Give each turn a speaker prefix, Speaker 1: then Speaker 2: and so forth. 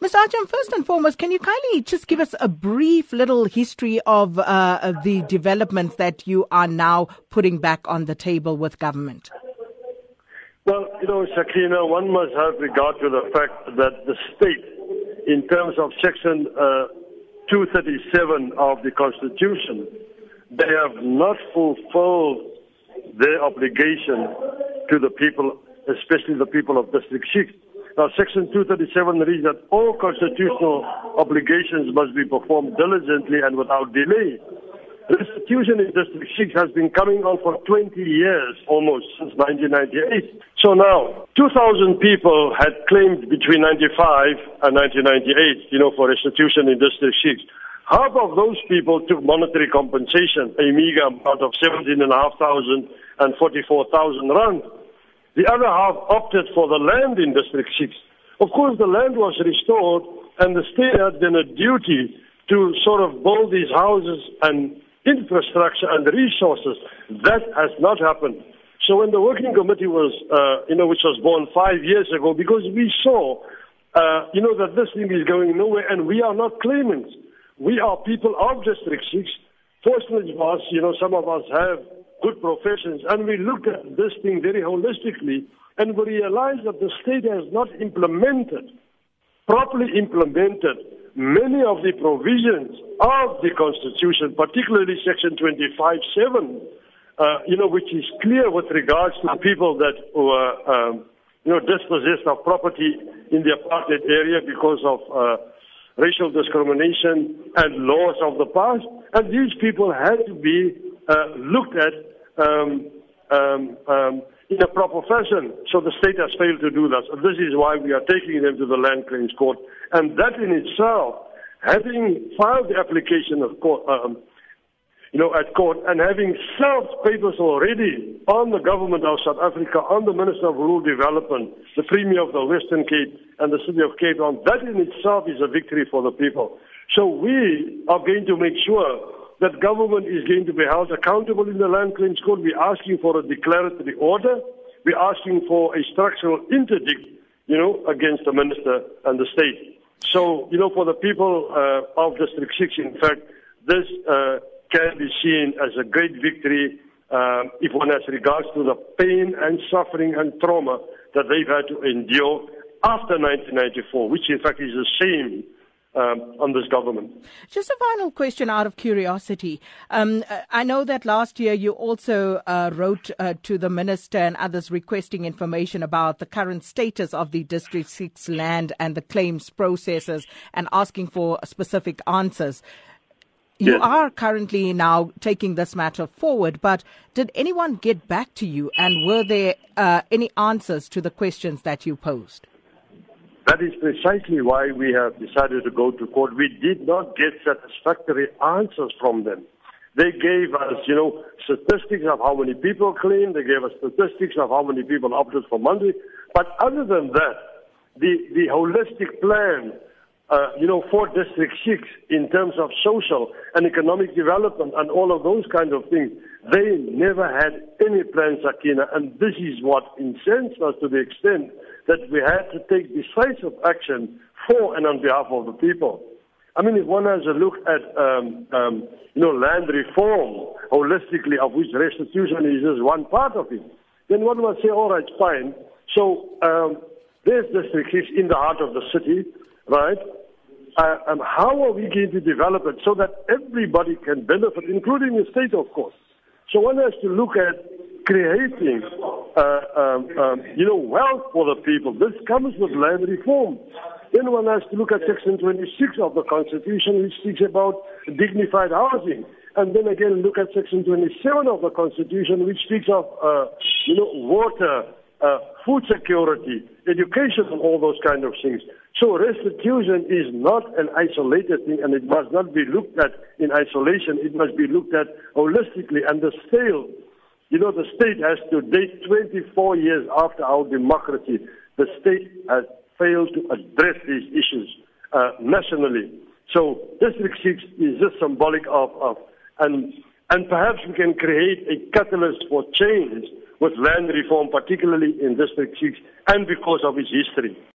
Speaker 1: Mr. Ajam, first and foremost, can you kindly just give us a brief little history of, uh, of the developments that you are now putting back on the table with government?
Speaker 2: Well, you know, Sakina, one must have regard to the fact that the state, in terms of Section uh, 237 of the Constitution, they have not fulfilled their obligation to the people, especially the people of District 6. Now, Section 237 reads that all constitutional obligations must be performed diligently and without delay. Restitution in District 6 has been coming on for 20 years almost since 1998. So now, 2,000 people had claimed between 95 and 1998, you know, for restitution in District 6. Half of those people took monetary compensation, a meager amount of 17,500 and 44,000 rand. The other half opted for the land in District 6. Of course, the land was restored, and the state had then a duty to sort of build these houses and infrastructure and resources. That has not happened. So when the working committee was, uh, you know, which was born five years ago, because we saw, uh, you know, that this thing is going nowhere, and we are not claimants. We are people of District 6. Fortunately for us, you know, some of us have good professions. And we looked at this thing very holistically and we realized that the state has not implemented, properly implemented, many of the provisions of the Constitution, particularly Section 25.7, uh, you know, which is clear with regards to people that were, um, you know, dispossessed of property in the apartheid area because of uh, racial discrimination and laws of the past. And these people had to be uh, looked at um, um, um, in a proper fashion. So the state has failed to do that. So this is why we are taking them to the Land Claims Court. And that in itself, having filed the application of court, um, you know, at court and having served papers already on the government of South Africa, on the Minister of Rural Development, the Premier of the Western Cape, and the City of Cape Town, that in itself is a victory for the people. So we are going to make sure that government is going to be held accountable in the land claims court. We're asking for a declaratory order. We're asking for a structural interdict, you know, against the minister and the state. So, you know, for the people uh, of District 6, in fact, this uh, can be seen as a great victory uh, if one has regards to the pain and suffering and trauma that they've had to endure after 1994, which in fact is the same um, on this government.
Speaker 1: Just a final question out of curiosity. Um, I know that last year you also uh, wrote uh, to the minister and others requesting information about the current status of the District 6 land and the claims processes and asking for specific answers. You yes. are currently now taking this matter forward, but did anyone get back to you and were there uh, any answers to the questions that you posed?
Speaker 2: That is precisely why we have decided to go to court. We did not get satisfactory answers from them. They gave us, you know, statistics of how many people claimed. They gave us statistics of how many people opted for monthly. But other than that, the, the holistic plan, uh, you know, for District 6 in terms of social and economic development and all of those kind of things, they never had any plan, Sakina. And this is what incensed us to the extent that we had to take decisive action for and on behalf of the people. I mean, if one has a look at, um, um, you know, land reform holistically, of which restitution is just one part of it, then one must say, all right, fine. So um, there's district is in the heart of the city, right? Uh, and how are we going to develop it so that everybody can benefit, including the state, of course? So one has to look at creating, uh, um, um, you know, wealth for the people. This comes with land reform. Then one has to look at Section 26 of the Constitution, which speaks about dignified housing. And then again, look at Section 27 of the Constitution, which speaks of, uh, you know, water, uh, food security, education, and all those kind of things. So restitution is not an isolated thing, and it must not be looked at in isolation. It must be looked at holistically. And the sale you know, the state has to date 24 years after our democracy. The state has failed to address these issues uh, nationally. So District 6 is just symbolic of, of and, and perhaps we can create a catalyst for change with land reform, particularly in District 6, and because of its history.